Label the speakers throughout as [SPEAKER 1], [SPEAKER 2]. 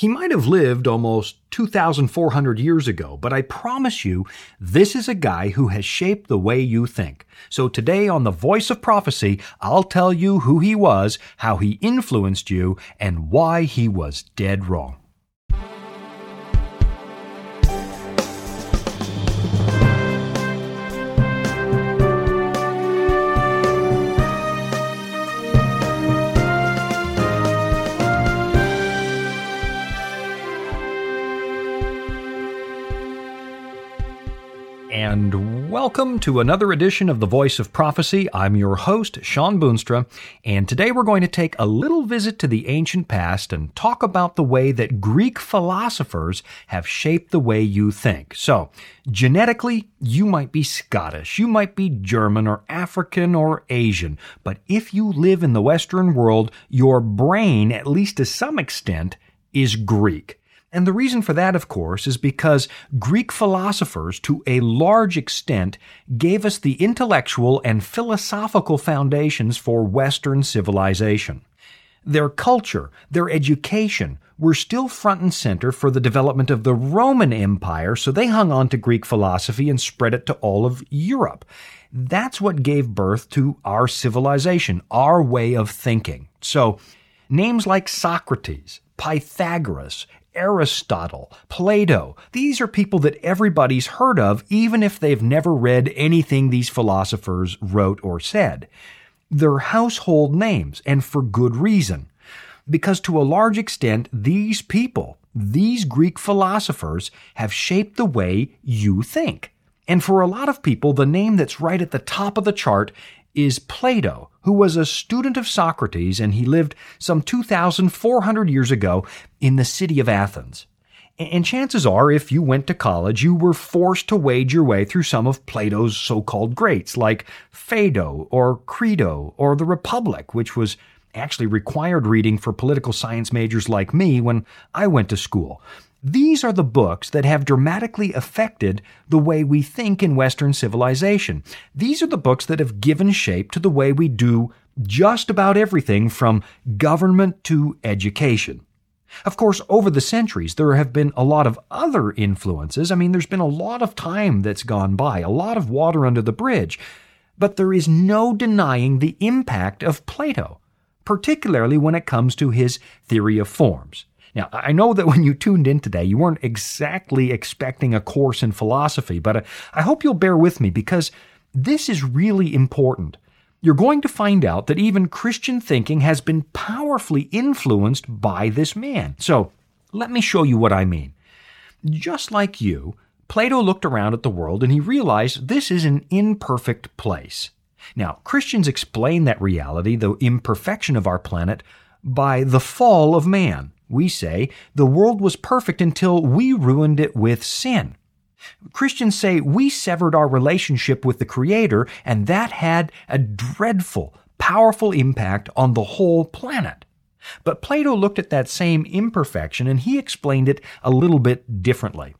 [SPEAKER 1] He might have lived almost 2,400 years ago, but I promise you, this is a guy who has shaped the way you think. So today on The Voice of Prophecy, I'll tell you who he was, how he influenced you, and why he was dead wrong. Welcome to another edition of The Voice of Prophecy. I'm your host, Shawn Boonstra, and today we're going to take a little visit to the ancient past and talk about the way that Greek philosophers have shaped the way you think. So, genetically, you might be Scottish, you might be German or African or Asian, but if you live in the Western world, your brain, at least to some extent, is Greek. And the reason for that, of course, is because Greek philosophers, to a large extent, gave us the intellectual and philosophical foundations for Western civilization. Their culture, their education, were still front and center for the development of the Roman Empire, so they hung on to Greek philosophy and spread it to all of Europe. That's what gave birth to our civilization, our way of thinking. So, names like Socrates, Pythagoras, Aristotle, Plato. These are people that everybody's heard of, even if they've never read anything these philosophers wrote or said. They're household names, and for good reason. Because to a large extent, these people, these Greek philosophers, have shaped the way you think. And for a lot of people, the name that's right at the top of the chart is Plato, who was a student of Socrates and he lived some 2,400 years ago in the city of Athens. And chances are, if you went to college, you were forced to wade your way through some of Plato's so called greats, like Phaedo or Crito or The Republic, which was actually required reading for political science majors like me when I went to school. These are the books that have dramatically affected the way we think in Western civilization. These are the books that have given shape to the way we do just about everything from government to education. Of course, over the centuries, there have been a lot of other influences. I mean, there's been a lot of time that's gone by, a lot of water under the bridge. But there is no denying the impact of Plato, particularly when it comes to his theory of forms. Now, I know that when you tuned in today, you weren't exactly expecting a course in philosophy, but uh, I hope you'll bear with me because this is really important. You're going to find out that even Christian thinking has been powerfully influenced by this man. So, let me show you what I mean. Just like you, Plato looked around at the world and he realized this is an imperfect place. Now, Christians explain that reality, the imperfection of our planet, by the fall of man. We say the world was perfect until we ruined it with sin. Christians say we severed our relationship with the Creator, and that had a dreadful, powerful impact on the whole planet. But Plato looked at that same imperfection and he explained it a little bit differently.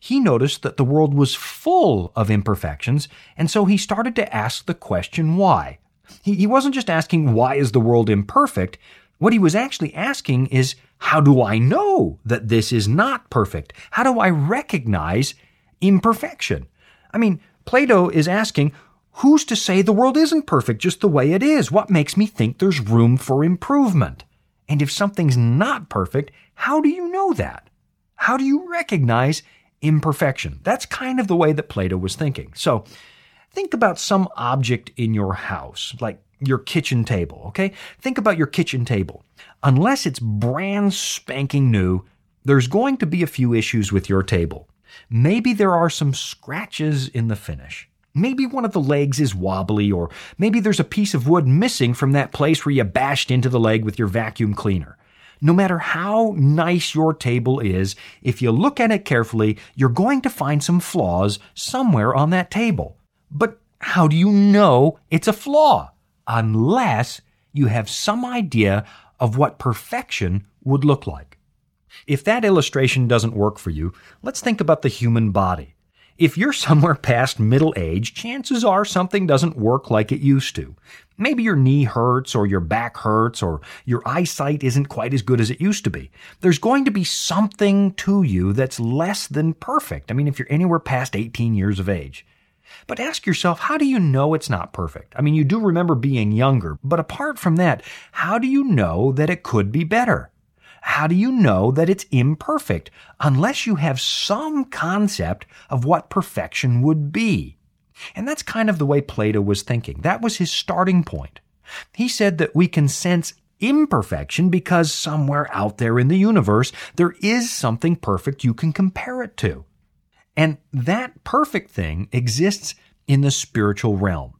[SPEAKER 1] He noticed that the world was full of imperfections, and so he started to ask the question why. He, wasn't just asking why is the world imperfect, what he was actually asking is, how do I know that this is not perfect? How do I recognize imperfection? I mean, Plato is asking, who's to say the world isn't perfect just the way it is? What makes me think there's room for improvement? And if something's not perfect, how do you know that? How do you recognize imperfection? That's kind of the way that Plato was thinking. So think about some object in your house, like your kitchen table, okay? Think about your kitchen table. Unless it's brand spanking new, there's going to be a few issues with your table. Maybe there are some scratches in the finish. Maybe one of the legs is wobbly, or maybe there's a piece of wood missing from that place where you bashed into the leg with your vacuum cleaner. No matter how nice your table is, if you look at it carefully, you're going to find some flaws somewhere on that table. But how do you know it's a flaw? unless you have some idea of what perfection would look like. If that illustration doesn't work for you, let's think about the human body. If you're somewhere past middle age, chances are something doesn't work like it used to. Maybe your knee hurts or your back hurts or your eyesight isn't quite as good as it used to be. There's going to be something to you that's less than perfect. I mean, if you're anywhere past 18 years of age. But ask yourself, how do you know it's not perfect? I mean, you do remember being younger, but apart from that, how do you know that it could be better? How do you know that it's imperfect unless you have some concept of what perfection would be? And that's kind of the way Plato was thinking. That was his starting point. He said that we can sense imperfection because somewhere out there in the universe there is something perfect you can compare it to. And that perfect thing exists in the spiritual realm.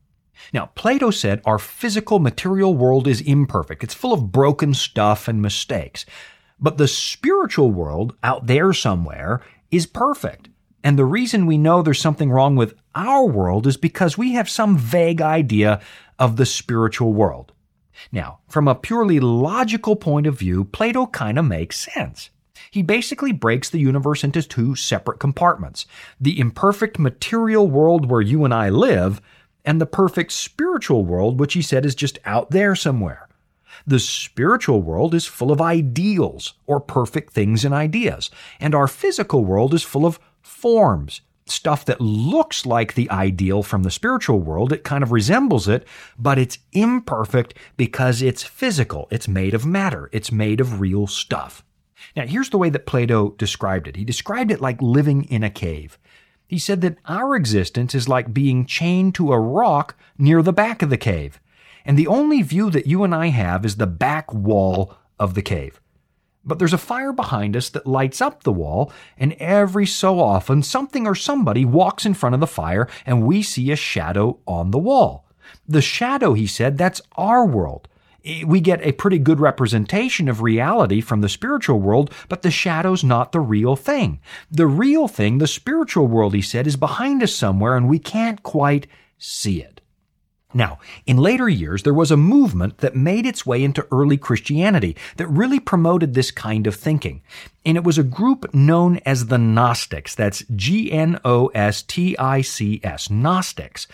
[SPEAKER 1] Now, Plato said our physical material world is imperfect. It's full of broken stuff and mistakes. But the spiritual world out there somewhere is perfect. And the reason we know there's something wrong with our world is because we have some vague idea of the spiritual world. Now, from a purely logical point of view, Plato kind of makes sense. He basically breaks the universe into two separate compartments. The imperfect material world where you and I live, and the perfect spiritual world, which he said is just out there somewhere. The spiritual world is full of ideals or perfect things and ideas, and our physical world is full of forms, stuff that looks like the ideal from the spiritual world. It kind of resembles it, but it's imperfect because it's physical. It's made of matter. It's made of real stuff. Now, here's the way that Plato described it. He described it like living in a cave. He said that our existence is like being chained to a rock near the back of the cave. And the only view that you and I have is the back wall of the cave. But there's a fire behind us that lights up the wall, and every so often something or somebody walks in front of the fire and we see a shadow on the wall. The shadow, he said, that's our world. Eh, we get a pretty good representation of reality from the spiritual world, but the shadow's not the real thing. The real thing, the spiritual world, he said, is behind us somewhere and we can't quite see it. Now, in later years, there was a movement that made its way into early Christianity that really promoted this kind of thinking. And it was a group known as the Gnostics. That's G-N-O-S-T-I-C-S. Gnostics.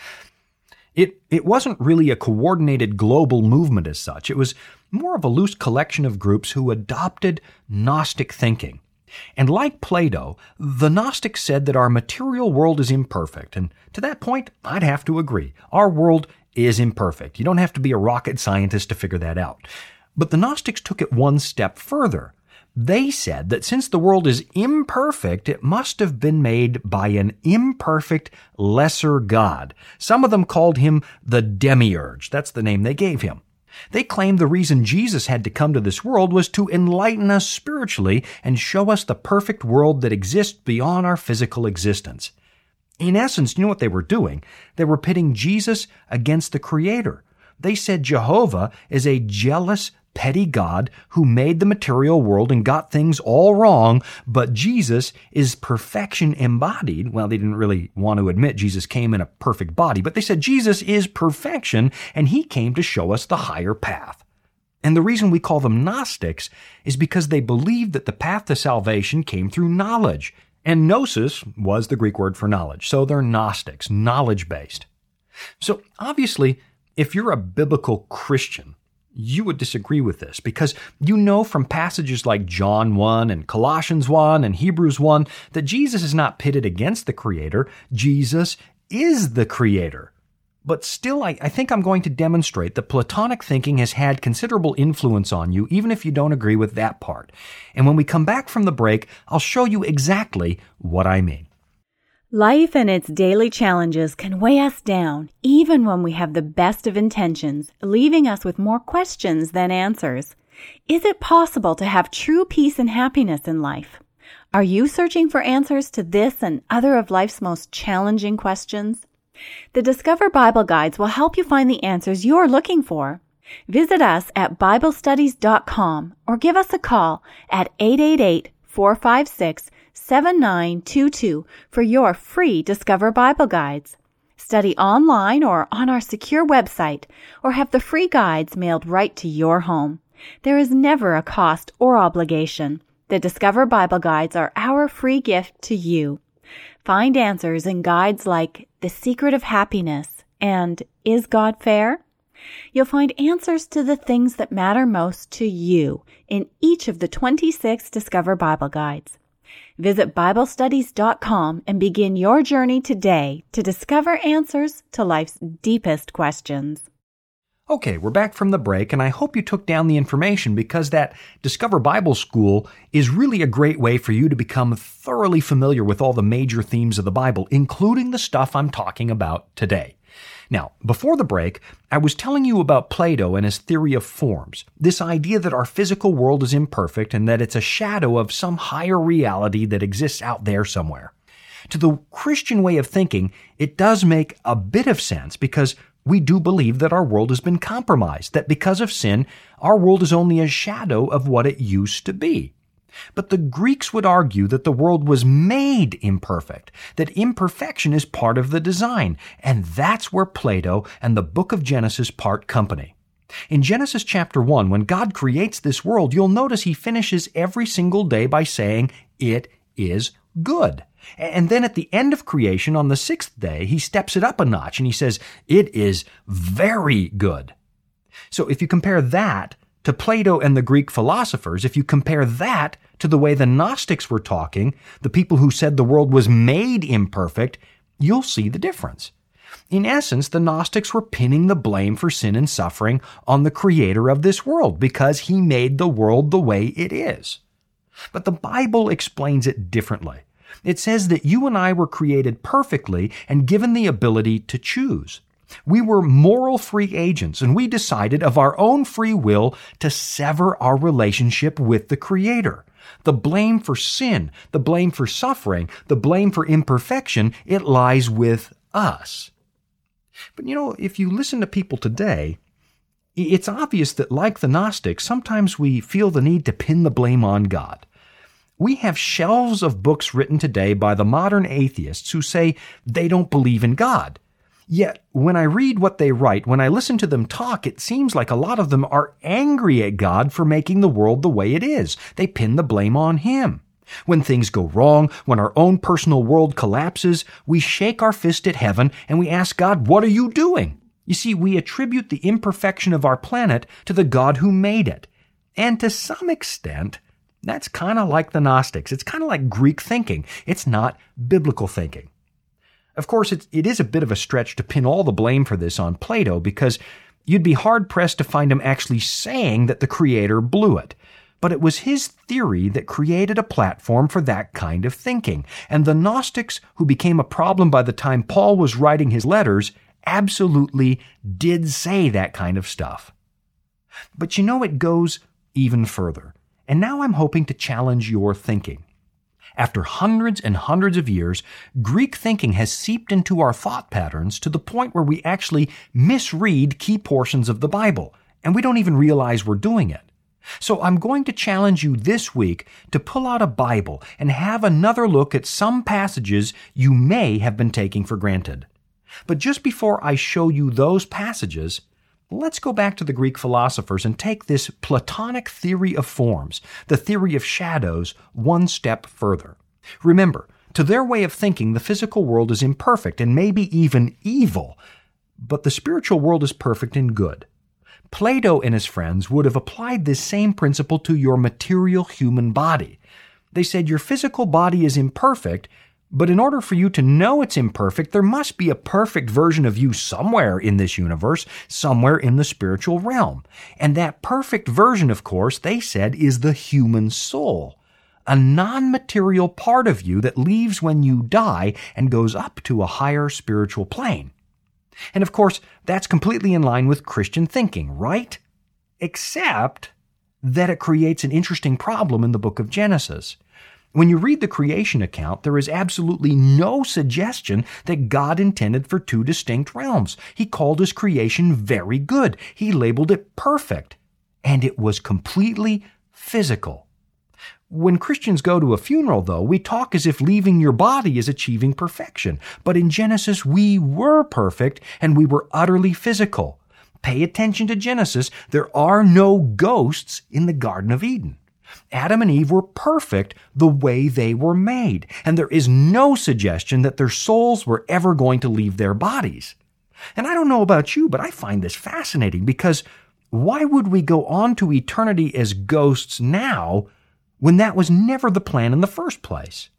[SPEAKER 1] It, it wasn't really a coordinated global movement as such. It was more of a loose collection of groups who adopted Gnostic thinking. And like Plato, the Gnostics said that our material world is imperfect. And to that point, I'd have to agree. Our world is imperfect. You don't have to be a rocket scientist to figure that out. But the Gnostics took it one step further. They said that since the world is imperfect, it must have been made by an imperfect lesser God. Some of them called him the demiurge. That's the name they gave him. They claimed the reason Jesus had to come to this world was to enlighten us spiritually and show us the perfect world that exists beyond our physical existence. In essence, you know what they were doing? They were pitting Jesus against the Creator. They said Jehovah is a jealous, petty God who made the material world and got things all wrong, but Jesus is perfection embodied. Well, they didn't really want to admit Jesus came in a perfect body, but they said Jesus is perfection and he came to show us the higher path. And the reason we call them Gnostics is because they believed that the path to salvation came through knowledge. And gnosis was the Greek word for knowledge. So they're Gnostics, knowledge based. So obviously, if you're a biblical Christian, you would disagree with this because you know from passages like John 1 and Colossians 1 and Hebrews 1 that Jesus is not pitted against the Creator. Jesus is the Creator. But still, I, I, think I'm going to demonstrate that Platonic thinking has had considerable influence on you, even if you don't agree with that part. And when we come back from the break, I'll show you exactly what I mean.
[SPEAKER 2] Life and its daily challenges can weigh us down, even when we have the best of intentions, leaving us with more questions than answers. Is it possible to have true peace and happiness in life? Are you searching for answers to this and other of life's most challenging questions? The Discover Bible Guides will help you find the answers you're looking for. Visit us at BibleStudies.com or give us a call at 888 456 7922 for your free Discover Bible Guides. Study online or on our secure website or have the free guides mailed right to your home. There is never a cost or obligation. The Discover Bible Guides are our free gift to you. Find answers in guides like The Secret of Happiness and Is God Fair? You'll find answers to the things that matter most to you in each of the 26 Discover Bible Guides. Visit BibleStudies.com and begin your journey today to discover answers to life's deepest questions.
[SPEAKER 1] Okay, we're back from the break, and I hope you took down the information because that Discover Bible School is really a great way for you to become thoroughly familiar with all the major themes of the Bible, including the stuff I'm talking about today. Now, before the break, I was telling you about Plato and his theory of forms, this idea that our physical world is imperfect and that it's a shadow of some higher reality that exists out there somewhere. To the Christian way of thinking, it does make a bit of sense because we do believe that our world has been compromised, that because of sin, our world is only a shadow of what it used to be. But the Greeks would argue that the world was made imperfect, that imperfection is part of the design, and that's where Plato and the book of Genesis part company. In Genesis chapter 1, when God creates this world, you'll notice he finishes every single day by saying, It is good. And then at the end of creation, on the sixth day, he steps it up a notch and he says, It is very good. So if you compare that to Plato and the Greek philosophers, if you compare that to the way the Gnostics were talking, the people who said the world was made imperfect, you'll see the difference. In essence, the Gnostics were pinning the blame for sin and suffering on the creator of this world because he made the world the way it is. But the Bible explains it differently. It says that you and I were created perfectly and given the ability to choose. We were moral free agents and we decided of our own free will to sever our relationship with the Creator. The blame for sin, the blame for suffering, the blame for imperfection, it lies with us. But you know, if you listen to people today, it's obvious that like the Gnostics, sometimes we feel the need to pin the blame on God. We have shelves of books written today by the modern atheists who say they don't believe in God. Yet, when I read what they write, when I listen to them talk, it seems like a lot of them are angry at God for making the world the way it is. They pin the blame on Him. When things go wrong, when our own personal world collapses, we shake our fist at heaven and we ask God, What are you doing? You see, we attribute the imperfection of our planet to the God who made it. And to some extent, that's kind of like the Gnostics. It's kind of like Greek thinking. It's not biblical thinking. Of course, it's, it is a bit of a stretch to pin all the blame for this on Plato because you'd be hard pressed to find him actually saying that the creator blew it. But it was his theory that created a platform for that kind of thinking. And the Gnostics, who became a problem by the time Paul was writing his letters, absolutely did say that kind of stuff. But you know, it goes even further. And now I'm hoping to challenge your thinking. After hundreds and hundreds of years, Greek thinking has seeped into our thought patterns to the point where we actually misread key portions of the Bible, and we don't even realize we're doing it. So I'm going to challenge you this week to pull out a Bible and have another look at some passages you may have been taking for granted. But just before I show you those passages, Let's go back to the Greek philosophers and take this Platonic theory of forms, the theory of shadows, one step further. Remember, to their way of thinking, the physical world is imperfect and maybe even evil, but the spiritual world is perfect and good. Plato and his friends would have applied this same principle to your material human body. They said your physical body is imperfect, but in order for you to know it's imperfect, there must be a perfect version of you somewhere in this universe, somewhere in the spiritual realm. And that perfect version, of course, they said, is the human soul. A non material part of you that leaves when you die and goes up to a higher spiritual plane. And of course, that's completely in line with Christian thinking, right? Except that it creates an interesting problem in the book of Genesis. When you read the creation account, there is absolutely no suggestion that God intended for two distinct realms. He called his creation very good. He labeled it perfect. And it was completely physical. When Christians go to a funeral, though, we talk as if leaving your body is achieving perfection. But in Genesis, we were perfect and we were utterly physical. Pay attention to Genesis. There are no ghosts in the Garden of Eden. Adam and Eve were perfect the way they were made, and there is no suggestion that their souls were ever going to leave their bodies. And I don't know about you, but I find this fascinating because why would we go on to eternity as ghosts now when that was never the plan in the first place?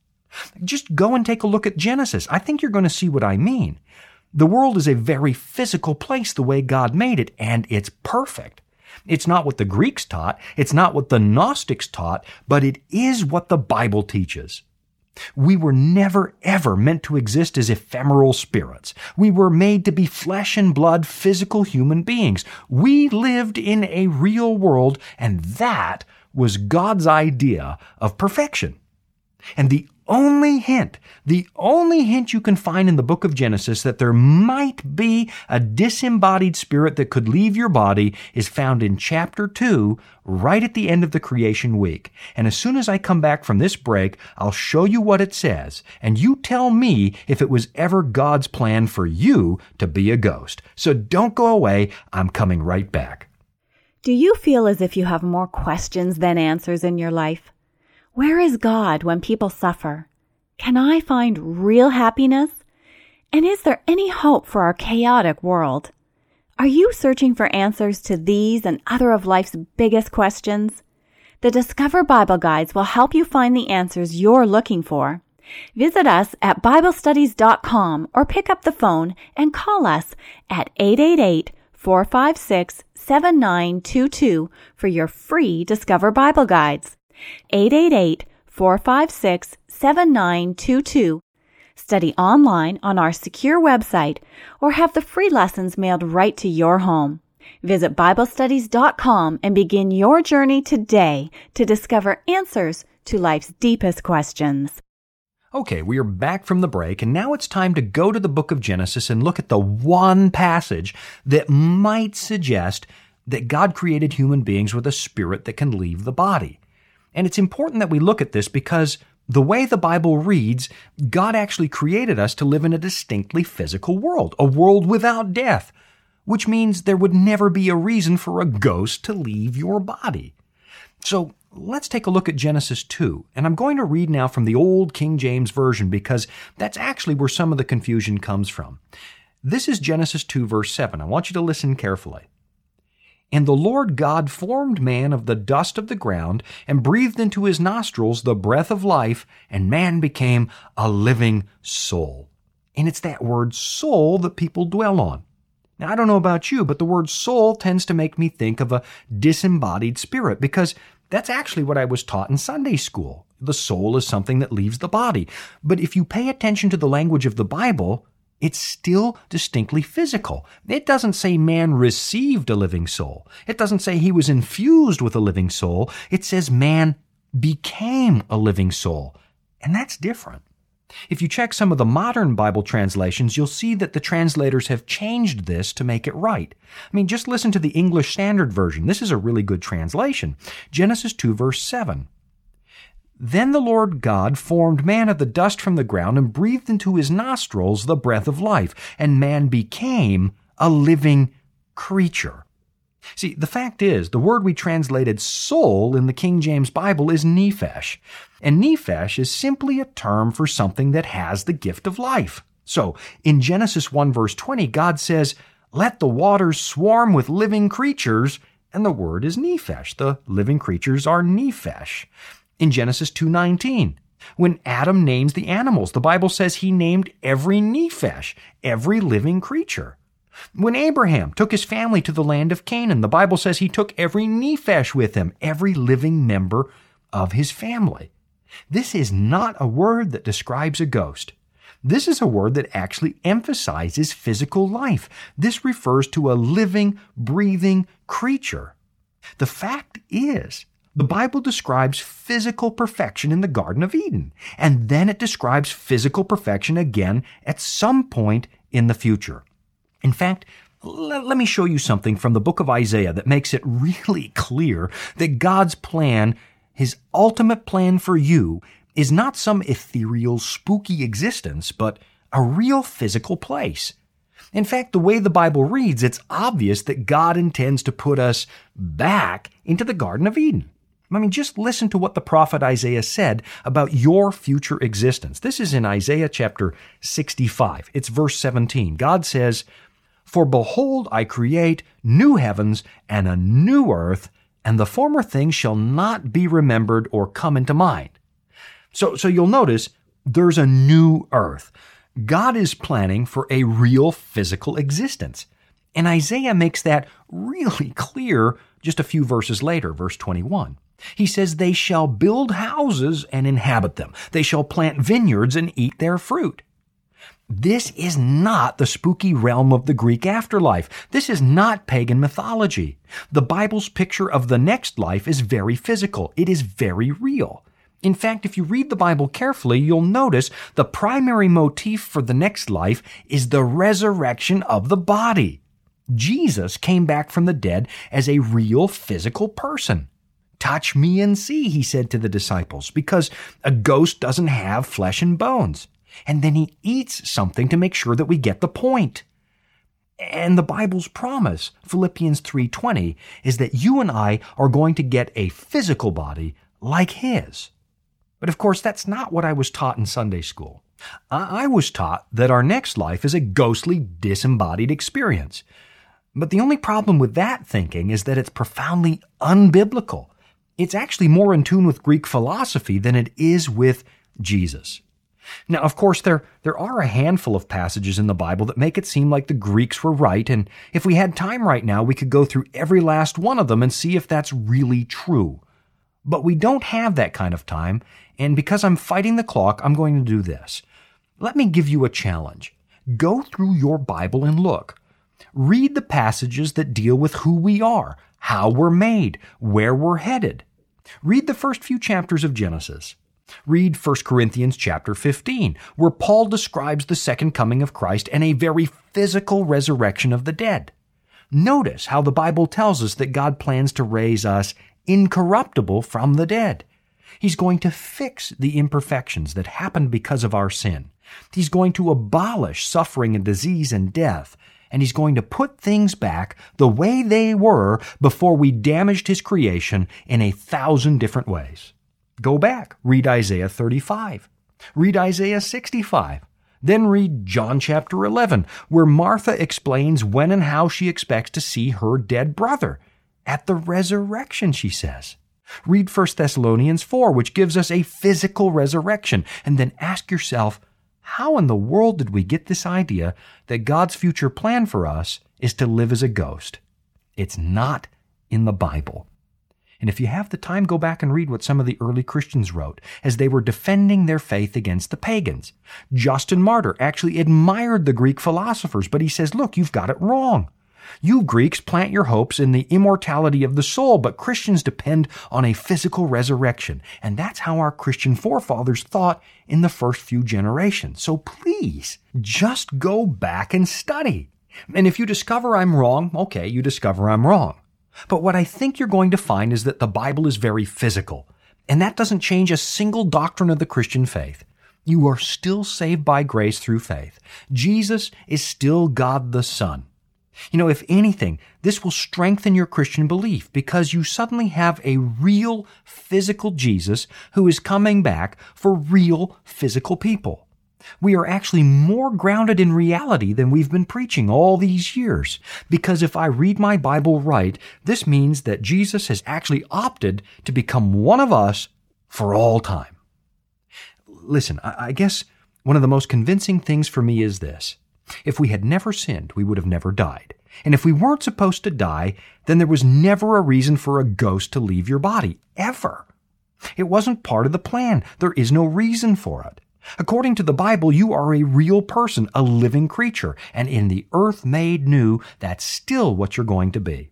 [SPEAKER 1] Just go and take a look at Genesis. I think you're going to see what I mean. The world is a very physical place the way God made it, and it's perfect. It's not what the Greeks taught, it's not what the Gnostics taught, but it is what the Bible teaches. We were never ever meant to exist as ephemeral spirits. We were made to be flesh and blood physical human beings. We lived in a real world, and that was God's idea of perfection. And the only hint, the only hint you can find in the book of Genesis that there might be a disembodied spirit that could leave your body is found in chapter 2, right at the end of the creation week. And as soon as I come back from this break, I'll show you what it says, and you tell me if it was ever God's plan for you to be a ghost. So don't go away, I'm coming right back.
[SPEAKER 2] Do you feel as if you have more questions than answers in your life? Where is God when people suffer? Can I find real happiness? And is there any hope for our chaotic world? Are you searching for answers to these and other of life's biggest questions? The Discover Bible Guides will help you find the answers you're looking for. Visit us at BibleStudies.com or pick up the phone and call us at 888 456 7922 for your free Discover Bible Guides. 888 456 7922. Study online on our secure website or have the free lessons mailed right to your home. Visit BibleStudies.com and begin your journey today to discover answers to life's deepest questions.
[SPEAKER 1] Okay, we are back from the break, and now it's time to go to the book of Genesis and look at the one passage that might suggest that God created human beings with a spirit that can leave the body. And it's important that we look at this because the way the Bible reads, God actually created us to live in a distinctly physical world, a world without death, which means there would never be a reason for a ghost to leave your body. So let's take a look at Genesis 2. And I'm going to read now from the old King James Version because that's actually where some of the confusion comes from. This is Genesis 2, verse 7. I want you to listen carefully. And the Lord God formed man of the dust of the ground and breathed into his nostrils the breath of life, and man became a living soul. And it's that word soul that people dwell on. Now, I don't know about you, but the word soul tends to make me think of a disembodied spirit because that's actually what I was taught in Sunday school. The soul is something that leaves the body. But if you pay attention to the language of the Bible, it's still distinctly physical. It doesn't say man received a living soul. It doesn't say he was infused with a living soul. It says man became a living soul. And that's different. If you check some of the modern Bible translations, you'll see that the translators have changed this to make it right. I mean, just listen to the English Standard Version. This is a really good translation. Genesis 2 verse 7. Then the Lord God formed man of the dust from the ground and breathed into his nostrils the breath of life, and man became a living creature. See, the fact is, the word we translated soul in the King James Bible is nephesh. And nephesh is simply a term for something that has the gift of life. So, in Genesis 1 verse 20, God says, Let the waters swarm with living creatures, and the word is nephesh. The living creatures are nephesh in Genesis 2:19. When Adam names the animals, the Bible says he named every nephesh, every living creature. When Abraham took his family to the land of Canaan, the Bible says he took every nephesh with him, every living member of his family. This is not a word that describes a ghost. This is a word that actually emphasizes physical life. This refers to a living, breathing creature. The fact is the Bible describes physical perfection in the Garden of Eden, and then it describes physical perfection again at some point in the future. In fact, let, me show you something from the book of Isaiah that makes it really clear that God's plan, his ultimate plan for you, is not some ethereal, spooky existence, but a real physical place. In fact, the way the Bible reads, it's obvious that God intends to put us back into the Garden of Eden. I mean, just listen to what the prophet Isaiah said about your future existence. This is in Isaiah chapter 65. It's verse 17. God says, For behold, I create new heavens and a new earth, and the former things shall not be remembered or come into mind. So, so you'll notice there's a new earth. God is planning for a real physical existence. And Isaiah makes that really clear just a few verses later, verse 21. He says, They shall build houses and inhabit them. They shall plant vineyards and eat their fruit. This is not the spooky realm of the Greek afterlife. This is not pagan mythology. The Bible's picture of the next life is very physical. It is very real. In fact, if you read the Bible carefully, you'll notice the primary motif for the next life is the resurrection of the body. Jesus came back from the dead as a real physical person. Touch me and see, he said to the disciples, because a ghost doesn't have flesh and bones. And then he eats something to make sure that we get the point. And the Bible's promise, Philippians 3:20, is that you and I are going to get a physical body like his. But of course, that's not what I was taught in Sunday school. I was taught that our next life is a ghostly, disembodied experience. But the only problem with that thinking is that it's profoundly unbiblical. It's actually more in tune with Greek philosophy than it is with Jesus. Now, of course, there, there are a handful of passages in the Bible that make it seem like the Greeks were right, and if we had time right now, we could go through every last one of them and see if that's really true. But we don't have that kind of time, and because I'm fighting the clock, I'm going to do this. Let me give you a challenge. Go through your Bible and look. Read the passages that deal with who we are, how we're made, where we're headed. Read the first few chapters of Genesis. Read 1 Corinthians chapter 15, where Paul describes the second coming of Christ and a very physical resurrection of the dead. Notice how the Bible tells us that God plans to raise us incorruptible from the dead. He's going to fix the imperfections that happened because of our sin. He's going to abolish suffering and disease and death and he's going to put things back the way they were before we damaged his creation in a thousand different ways. Go back, read Isaiah 35, read Isaiah 65. Then read John chapter 11, where Martha explains when and how she expects to see her dead brother. At the resurrection, she says. Read 1 Thessalonians 4, which gives us a physical resurrection, and then ask yourself, how in the world did we get this idea that God's future plan for us is to live as a ghost? It's not in the Bible. And if you have the time, go back and read what some of the early Christians wrote as they were defending their faith against the pagans. Justin Martyr actually admired the Greek philosophers, but he says, look, you've got it wrong. You Greeks plant your hopes in the immortality of the soul, but Christians depend on a physical resurrection. And that's how our Christian forefathers thought in the first few generations. So please, just go back and study. And if you discover I'm wrong, okay, you discover I'm wrong. But what I think you're going to find is that the Bible is very physical. And that doesn't change a single doctrine of the Christian faith. You are still saved by grace through faith. Jesus is still God the Son. You know, if anything, this will strengthen your Christian belief because you suddenly have a real physical Jesus who is coming back for real physical people. We are actually more grounded in reality than we've been preaching all these years. Because if I read my Bible right, this means that Jesus has actually opted to become one of us for all time. Listen, I guess one of the most convincing things for me is this. If we had never sinned, we would have never died. And if we weren't supposed to die, then there was never a reason for a ghost to leave your body, ever. It wasn't part of the plan. There is no reason for it. According to the Bible, you are a real person, a living creature, and in the earth made new, that's still what you're going to be.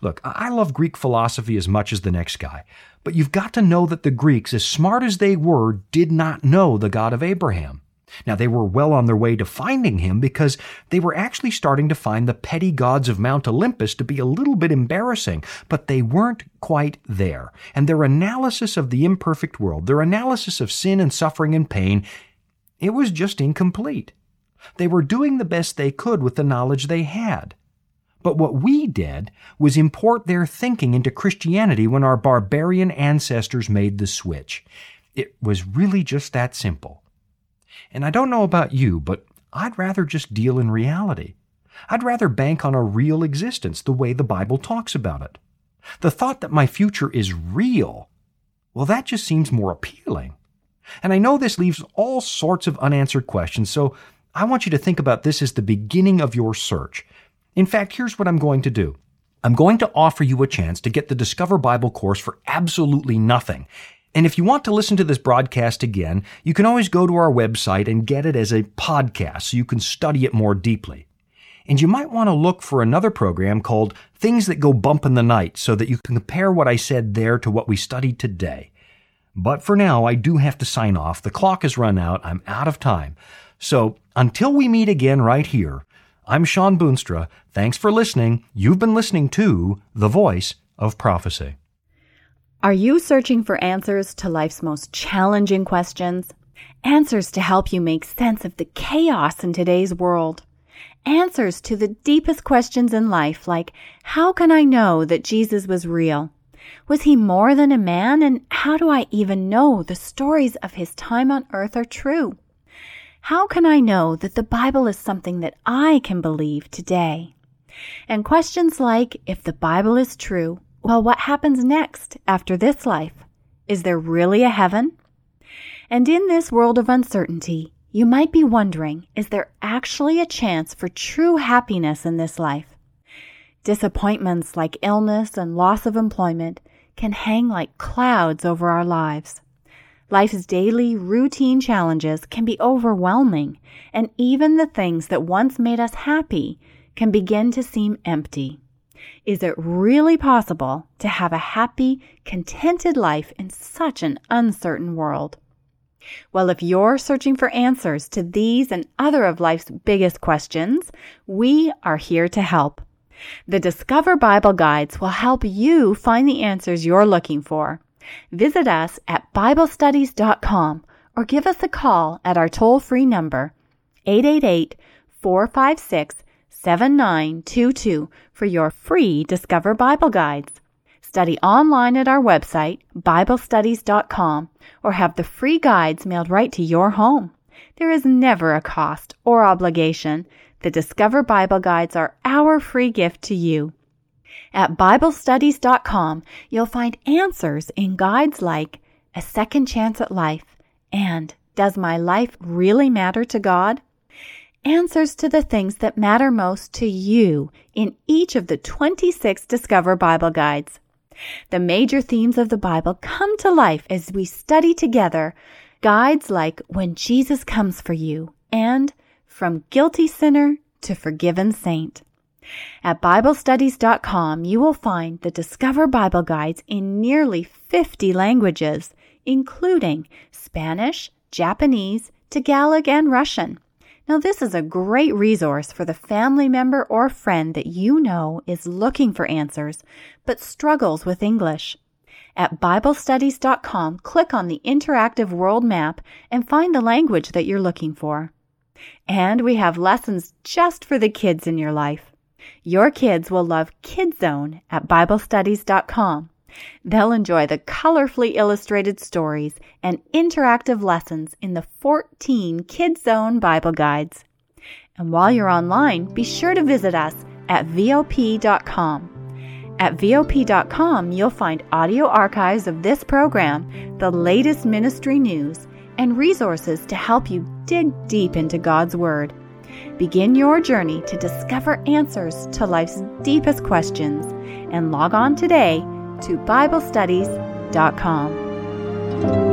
[SPEAKER 1] Look, I love Greek philosophy as much as the next guy, but you've got to know that the Greeks, as smart as they were, did not know the God of Abraham. Now, they were well on their way to finding him because they were actually starting to find the petty gods of Mount Olympus to be a little bit embarrassing, but they weren't quite there. And their analysis of the imperfect world, their analysis of sin and suffering and pain, it was just incomplete. They were doing the best they could with the knowledge they had. But what we did was import their thinking into Christianity when our barbarian ancestors made the switch. It was really just that simple. And I don't know about you, but I'd rather just deal in reality. I'd rather bank on a real existence the way the Bible talks about it. The thought that my future is real, well, that just seems more appealing. And I know this leaves all sorts of unanswered questions, so I want you to think about this as the beginning of your search. In fact, here's what I'm going to do. I'm going to offer you a chance to get the Discover Bible course for absolutely nothing. And if you want to listen to this broadcast again, you can always go to our website and get it as a podcast so you can study it more deeply. And you might want to look for another program called Things That Go Bump in the Night so that you can compare what I said there to what we studied today. But for now, I do have to sign off. The clock has run out. I'm out of time. So until we meet again right here, I'm Shawn Boonstra. Thanks for listening. You've been listening to The Voice of Prophecy.
[SPEAKER 2] Are you searching for answers to life's most challenging questions? Answers to help you make sense of the chaos in today's world. Answers to the deepest questions in life, like how can I know that Jesus was real? Was he more than a man? And how do I even know the stories of his time on earth are true? How can I know that the Bible is something that I can believe today? And questions like, if the Bible is true, well, what happens next after this life? Is there really a heaven? And in this world of uncertainty, you might be wondering, is there actually a chance for true happiness in this life? Disappointments like illness and loss of employment can hang like clouds over our lives. Life's daily routine challenges can be overwhelming, and even the things that once made us happy can begin to seem empty. Is it really possible to have a happy, contented life in such an uncertain world? Well, if you're searching for answers to these and other of life's biggest questions, we are here to help. The Discover Bible Guides will help you find the answers you're looking for. Visit us at BibleStudies.com or give us a call at our toll free number, 888 456 7922, for your free Discover Bible Guides. Study online at our website, BibleStudies.com, or have the free guides mailed right to your home. There is never a cost or obligation. The Discover Bible Guides are our free gift to you. At BibleStudies.com, you'll find answers in guides like A Second Chance at Life and Does My Life Really Matter to God? Answers to the things that matter most to you in each of the 26 Discover Bible Guides. The major themes of the Bible come to life as we study together guides like When Jesus Comes for You and From Guilty Sinner to Forgiven Saint. At BibleStudies.com, you will find the Discover Bible Guides in nearly 50 languages, including Spanish, Japanese, Tagalog, and Russian. Now, this is a great resource for the family member or friend that you know is looking for answers but struggles with English. At BibleStudies.com, click on the interactive world map and find the language that you're looking for. And we have lessons just for the kids in your life. Your kids will love KidZone at BibleStudies.com. They'll enjoy the colorfully illustrated stories and interactive lessons in the 14 Kids KidZone Bible Guides. And while you're online, be sure to visit us at VOP.com. At VOP.com, you'll find audio archives of this program, the latest ministry news, and resources to help you dig deep into God's Word. Begin your journey to discover answers to life's deepest questions and log on today to BibleStudies.com.